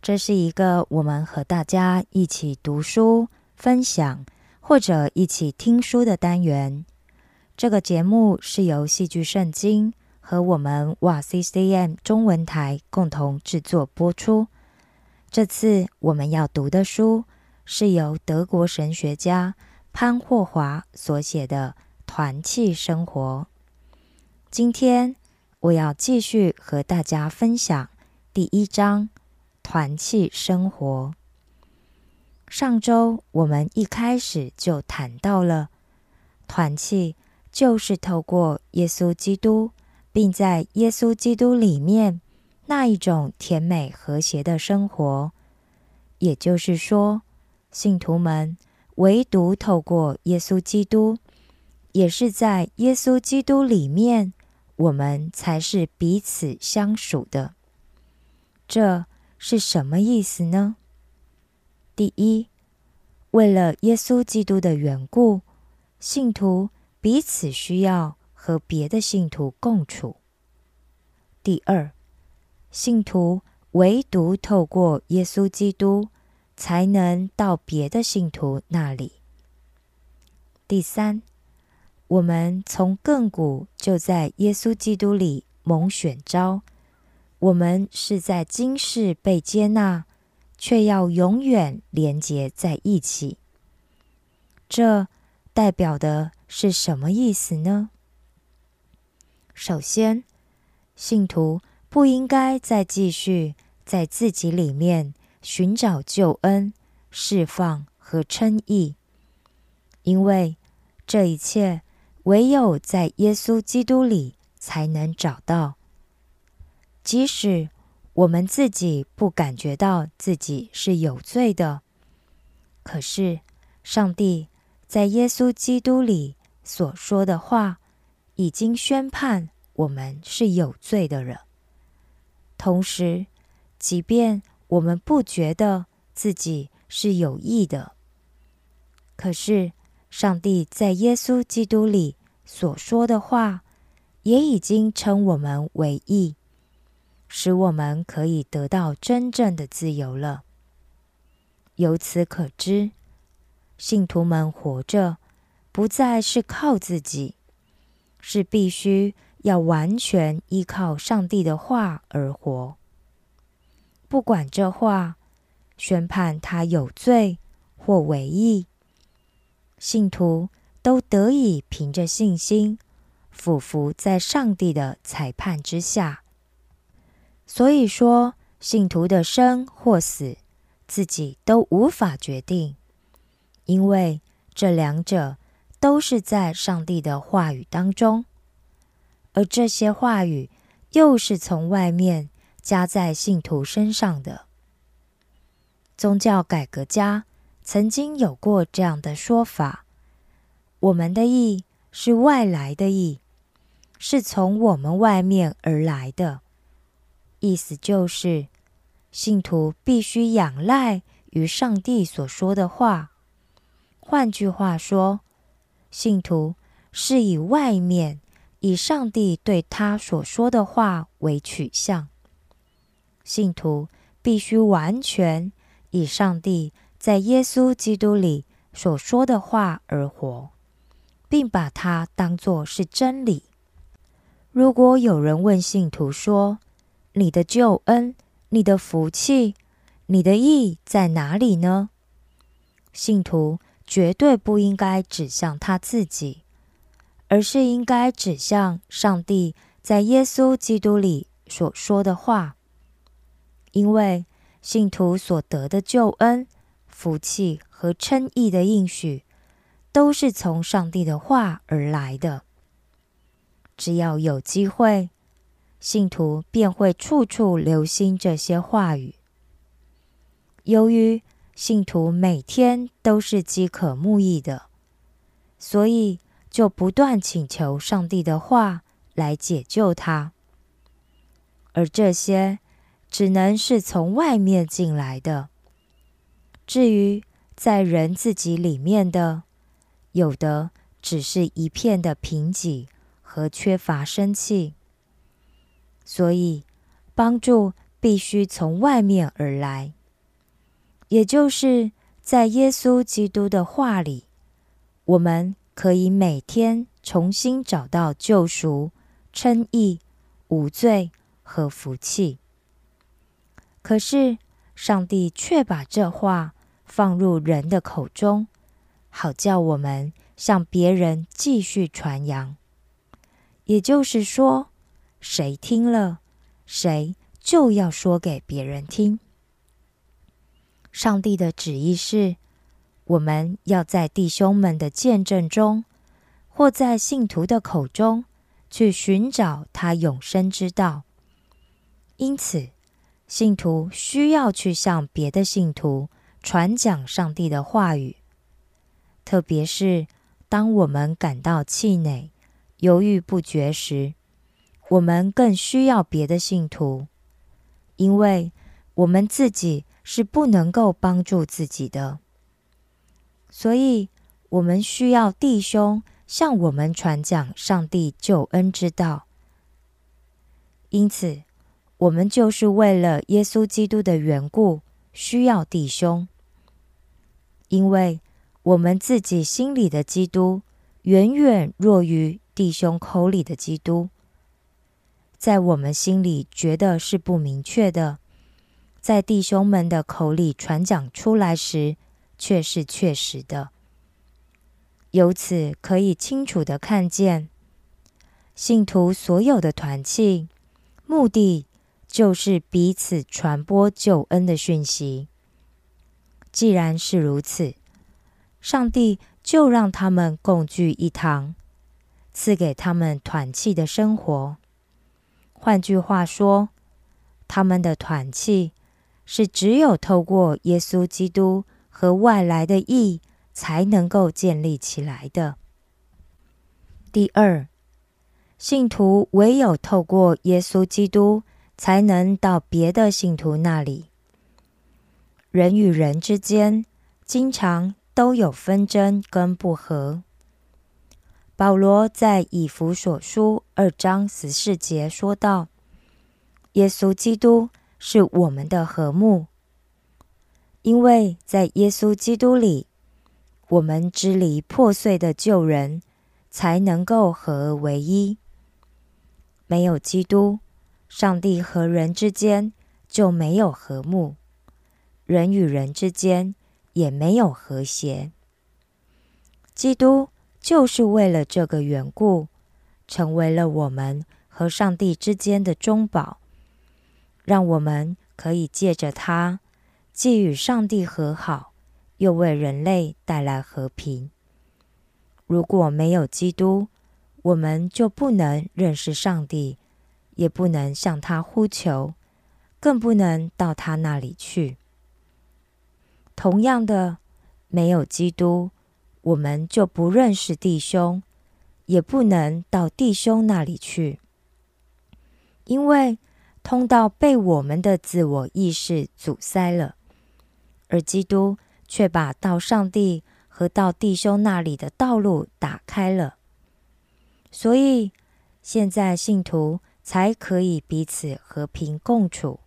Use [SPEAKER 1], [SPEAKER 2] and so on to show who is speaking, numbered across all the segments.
[SPEAKER 1] 这是一个我们和大家一起读书、分享或者一起听书的单元。这个节目是由戏剧圣经和我们瓦 C C M 中文台共同制作播出。这次我们要读的书是由德国神学家潘霍华所写的。团契生活。今天我要继续和大家分享第一章团契生活。上周我们一开始就谈到了团契，就是透过耶稣基督，并在耶稣基督里面那一种甜美和谐的生活。也就是说，信徒们唯独透过耶稣基督。也是在耶稣基督里面，我们才是彼此相属的。这是什么意思呢？第一，为了耶稣基督的缘故，信徒彼此需要和别的信徒共处。第二，信徒唯独透过耶稣基督，才能到别的信徒那里。第三。我们从亘古就在耶稣基督里蒙选召，我们是在今世被接纳，却要永远连结在一起。这代表的是什么意思呢？首先，信徒不应该再继续在自己里面寻找救恩、释放和称义，因为这一切。唯有在耶稣基督里才能找到。即使我们自己不感觉到自己是有罪的，可是上帝在耶稣基督里所说的话，已经宣判我们是有罪的人。同时，即便我们不觉得自己是有益的，可是上帝在耶稣基督里。所说的话也已经称我们为义，使我们可以得到真正的自由了。由此可知，信徒们活着不再是靠自己，是必须要完全依靠上帝的话而活。不管这话宣判他有罪或违义，信徒。都得以凭着信心，俯伏在上帝的裁判之下。所以说，信徒的生或死，自己都无法决定，因为这两者都是在上帝的话语当中，而这些话语又是从外面加在信徒身上的。宗教改革家曾经有过这样的说法：我们的义是外来的义，是从我们外面而来的。意思就是，信徒必须仰赖于上帝所说的话。换句话说，信徒是以外面、以上帝对他所说的话为取向。信徒必须完全以上帝在耶稣基督里所说的话而活，并把它当作是真理。如果有人问信徒说，你的救恩、你的福气、你的义在哪里呢？信徒绝对不应该指向他自己，而是应该指向上帝在耶稣基督里所说的话。因为信徒所得的救恩、福气和称义的应许，都是从上帝的话而来的。只要有机会。信徒便会处处留心这些话语。由于信徒每天都是饥渴慕义的，所以就不断请求上帝的话来解救他。而这些只能是从外面进来的。至于在人自己里面的，有的只是一片的贫瘠和缺乏生气。所以，帮助必须从外面而来，也就是在耶稣基督的话里，我们可以每天重新找到救赎、称义、无罪和福气。可是，上帝却把这话放入人的口中，好叫我们向别人继续传扬。也就是说。谁听了，谁就要说给别人听。上帝的旨意是，我们要在弟兄们的见证中，或在信徒的口中，去寻找他永生之道。因此，信徒需要去向别的信徒传讲上帝的话语，特别是当我们感到气馁、犹豫不决时。我们更需要别的信徒，因为我们自己是不能够帮助自己的，所以我们需要弟兄向我们传讲上帝救恩之道。因此，我们就是为了耶稣基督的缘故需要弟兄，因为我们自己心里的基督远远弱于弟兄口里的基督。在我们心里觉得是不明确的，在弟兄们的口里传讲出来时，却是确实的。由此可以清楚的看见，信徒所有的团契目的就是彼此传播救恩的讯息。既然是如此，上帝就让他们共聚一堂，赐给他们团契的生活。换句话说，他们的团契是只有透过耶稣基督和外来的义才能够建立起来的。第二，信徒唯有透过耶稣基督，才能到别的信徒那里。人与人之间经常都有纷争跟不和。保罗在以弗所书二章十四节说道：“耶稣基督是我们的和睦，因为在耶稣基督里，我们支离破碎的旧人才能够合而为一。没有基督，上帝和人之间就没有和睦，人与人之间也没有和谐。基督。”就是为了这个缘故，成为了我们和上帝之间的中保，让我们可以借着它，既与上帝和好，又为人类带来和平。如果没有基督，我们就不能认识上帝，也不能向他呼求，更不能到他那里去。同样的，没有基督，我们就不认识弟兄，也不能到弟兄那里去，因为通道被我们的自我意识阻塞了，而基督却把到上帝和到弟兄那里的道路打开了。所以，现在信徒才可以彼此和平共处，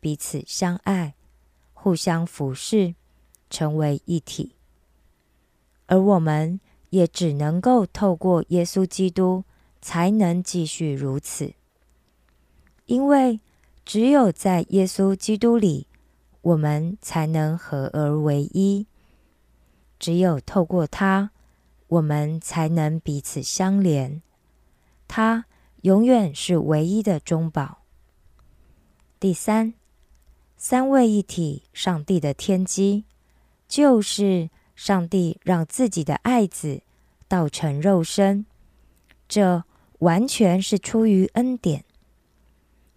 [SPEAKER 1] 彼此相爱，互相服侍，成为一体。而我们也只能够透过耶稣基督，才能继续如此。因为只有在耶稣基督里，我们才能合而为一。只有透过他。我们才能彼此相连，它永远是唯一的中保。第三，三位一体，上帝的天机，就是上帝让自己的爱子道成肉身，这完全是出于恩典，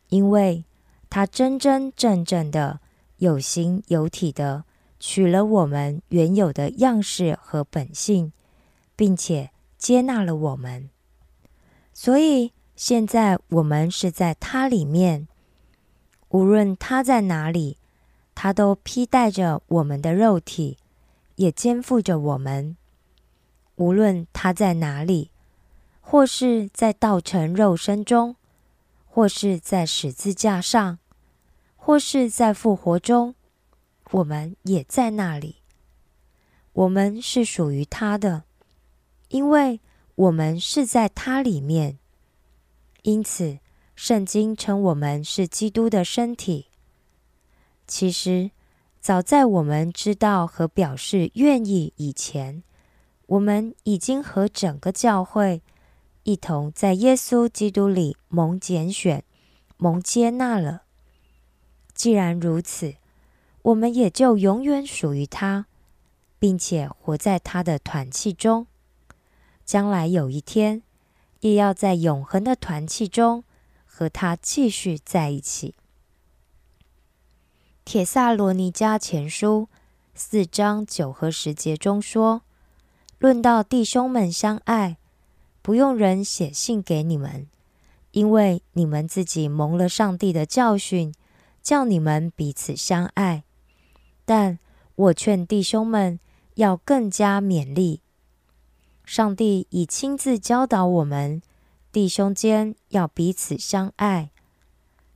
[SPEAKER 1] 因为他真真正正的有形有体的取了我们原有的样式和本性。并且接纳了我们，所以现在我们是在他里面。无论他在哪里，他都披戴着我们的肉体，也肩负着我们。无论他在哪里，或是在道成肉身中，或是在十字架上，或是在复活中，我们也在那里。我们是属于他的。因为我们是在他里面，因此圣经称我们是基督的身体。其实，早在我们知道和表示愿意以前，我们已经和整个教会一同在耶稣基督里蒙拣选、蒙接纳了。既然如此，我们也就永远属于他，并且活在他的团契中。将来有一天，也要在永恒的团契中和他继续在一起。铁萨罗尼迦前书四章九和十节中说：“论到弟兄们相爱，不用人写信给你们，因为你们自己蒙了上帝的教训，叫你们彼此相爱。但我劝弟兄们要更加勉励。”上帝已亲自教导我们，弟兄间要彼此相爱。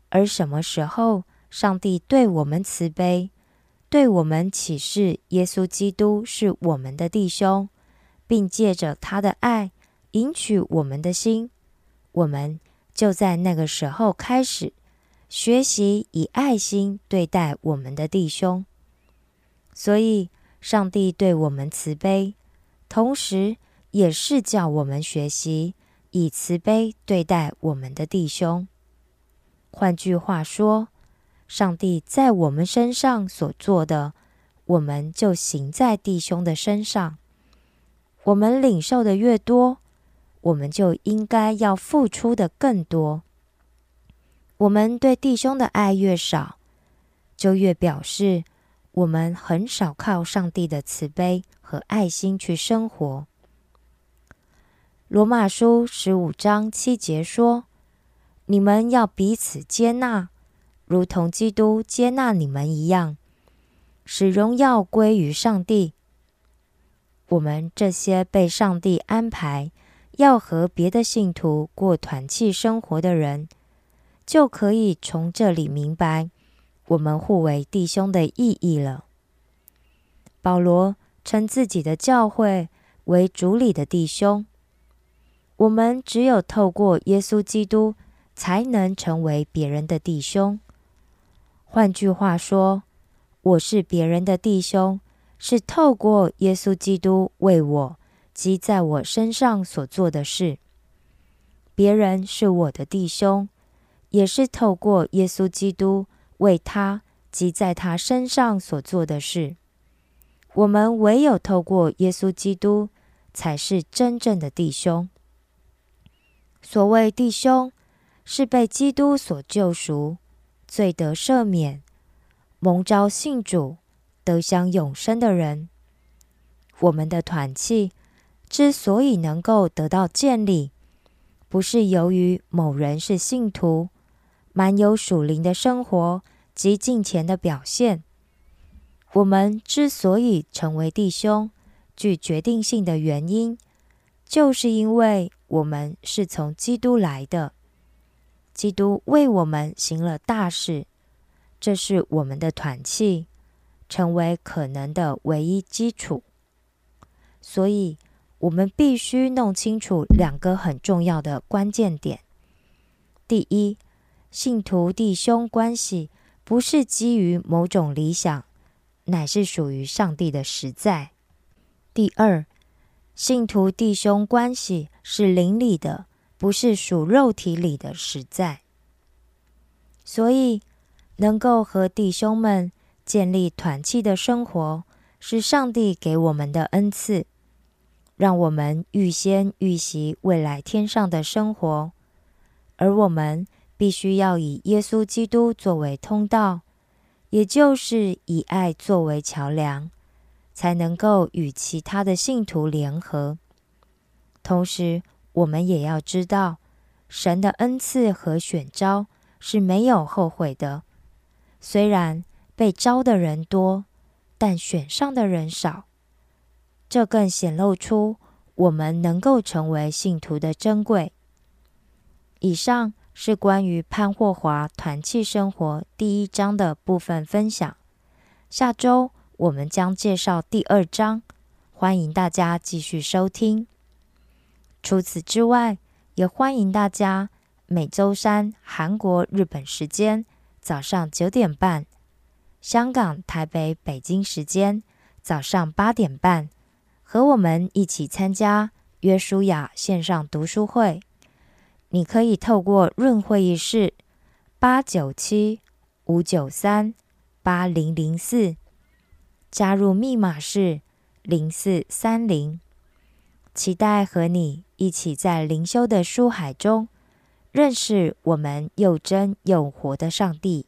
[SPEAKER 1] 而什么时候上帝对我们慈悲，对我们启示耶稣基督是我们的弟兄，并借着他的爱赢取我们的心，我们就在那个时候开始学习以爱心对待我们的弟兄。所以，上帝对我们慈悲，同时。也是叫我们学习以慈悲对待我们的弟兄。换句话说，上帝在我们身上所做的，我们就行在弟兄的身上。我们领受的越多，我们就应该要付出的更多。我们对弟兄的爱越少，就越表示我们很少靠上帝的慈悲和爱心去生活。罗马书十五章七节说：“你们要彼此接纳，如同基督接纳你们一样，使荣耀归于上帝。”我们这些被上帝安排要和别的信徒过团契生活的人，就可以从这里明白我们互为弟兄的意义了。保罗称自己的教会为主里的弟兄。我们只有透过耶稣基督，才能成为别人的弟兄。换句话说，我是别人的弟兄，是透过耶稣基督为我及在我身上所做的事。别人是我的弟兄，也是透过耶稣基督为他及在他身上所做的事。我们唯有透过耶稣基督，才是真正的弟兄。所谓弟兄，是被基督所救赎、罪得赦免、蒙召信主、得享永生的人。我们的团契之所以能够得到建立，不是由于某人是信徒，满有属灵的生活及敬虔的表现。我们之所以成为弟兄，具决定性的原因，就是因为我们是从基督来的，基督为我们行了大事，这是我们的团契成为可能的唯一基础。所以，我们必须弄清楚两个很重要的关键点：第一，信徒弟兄关系不是基于某种理想。乃是属于上帝的实在。第二，信徒弟兄关系是灵里的，不是属肉体里的实在。所以，能够和弟兄们建立团契的生活，是上帝给我们的恩赐，让我们预先预习未来天上的生活。而我们必须要以耶稣基督作为通道。也就是以爱作为桥梁，才能够与其他的信徒联合。同时，我们也要知道，神的恩赐和选召是没有后悔的。虽然被招的人多，但选上的人少，这更显露出我们能够成为信徒的珍贵。以上。是关于潘霍华团契生活第一章的部分分享。下周我们将介绍第二章，欢迎大家继续收听。除此之外，也欢迎大家每周三韩国、日本时间早上九点半，香港、台北、北京时间早上八点半，和我们一起参加约书亚线上读书会。你可以透过润会议室八九七五九三八零零四加入，密码是零四三零。期待和你一起在灵修的书海中认识我们又真又活的上帝。